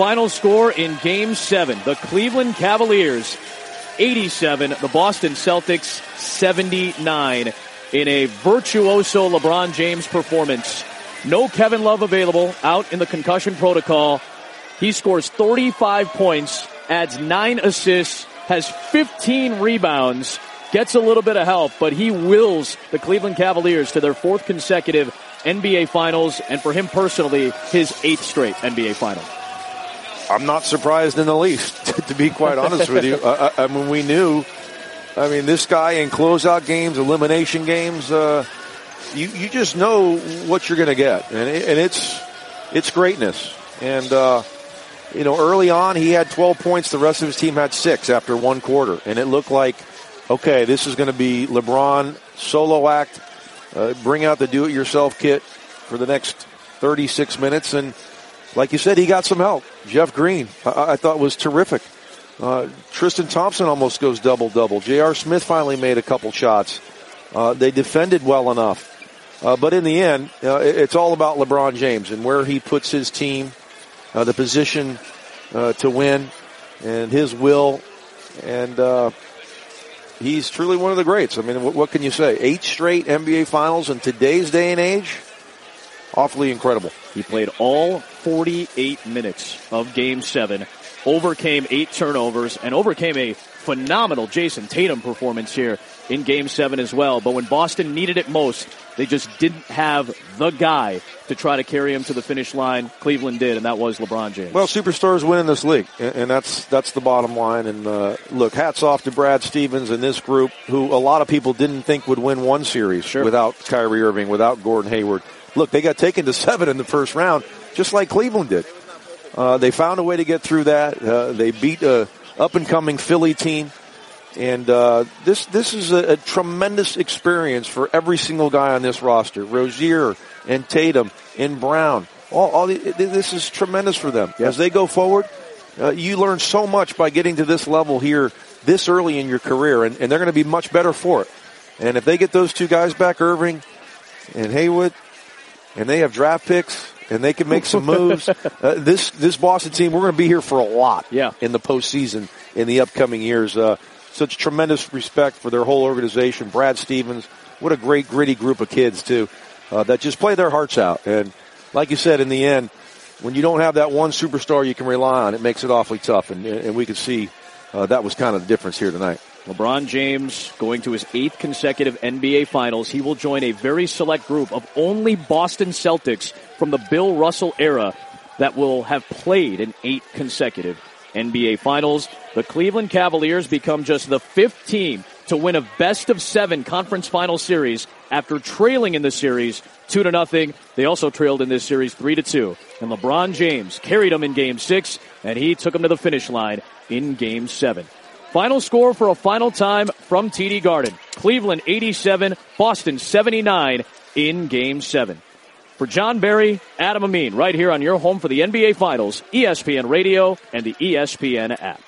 final score in game seven. The Cleveland Cavaliers 87, the Boston Celtics 79 in a virtuoso LeBron James performance. No Kevin Love available out in the concussion protocol. He scores 35 points, adds nine assists, has 15 rebounds, gets a little bit of help, but he wills the Cleveland Cavaliers to their fourth consecutive NBA Finals, and for him personally, his eighth straight NBA Final. I'm not surprised in the least, to be quite honest with you. I, I, mean, we knew. I mean, this guy in closeout games, elimination games, uh, you you just know what you're going to get, and it, and it's it's greatness. And uh, you know, early on, he had 12 points. The rest of his team had six after one quarter, and it looked like, okay, this is going to be LeBron solo act. Uh, bring out the do-it-yourself kit for the next 36 minutes, and like you said, he got some help. Jeff Green, I, I thought was terrific. Uh, Tristan Thompson almost goes double double. J.R. Smith finally made a couple shots. Uh, they defended well enough. Uh, but in the end, uh, it's all about LeBron James and where he puts his team, uh, the position uh, to win, and his will. And he's truly one of the greats. I mean, what, what can you say? Eight straight NBA Finals in today's day and age awfully incredible. He played all 48 minutes of game seven, overcame eight turnovers, and overcame a phenomenal Jayson Tatum performance here in game seven as well. But when Boston needed it most, they just didn't have the guy to try to carry him to the finish line. Cleveland did, and that was LeBron James. Well, superstars win in this league, and that's that's the bottom line. And uh, look, hats off to Brad Stevens and this group, who a lot of people didn't think would win one series sure. without Kyrie Irving, without Gordon Hayward. Look, they got taken to seven in the first round, just like Cleveland did. Uh, they found a way to get through that. Uh, they beat a up and coming Philly team. And uh, this this is a, a, tremendous experience for every single guy on this roster. Rozier and Tatum and Brown. All, all the, this is tremendous for them as they go forward. Uh, you learn so much by getting to this level here this early in your career, and, and they're going to be much better for it. And if they get those two guys back, Irving and Hayward, and they have draft picks and they can make some moves. Uh, this this Boston team, we're going to be here for a lot. Yeah. in the postseason in the upcoming years. Uh, such tremendous respect for their whole organization. Brad Stevens, what a great gritty group of kids too, uh, that just play their hearts out. And like you said, in the end, when you don't have that one superstar you can rely on, it makes it awfully tough. And, and we could see uh, that was kind of the difference here tonight. LeBron James going to his eighth consecutive NBA Finals. He will join a very select group of only Boston Celtics from the Bill Russell era that will have played in eight consecutive NBA Finals. The Cleveland Cavaliers become just the fifth team to win a best of seven conference final series after trailing in the series two to nothing. They also trailed in this series three to two. And LeBron James carried them in game six and he took them to the finish line in game seven. Final score for a final time from TD Garden. Cleveland 87, Boston 79 in game seven. For Jon Barry, Adam Amin, right here on your home for the NBA Finals, ESPN Radio and the ESPN app.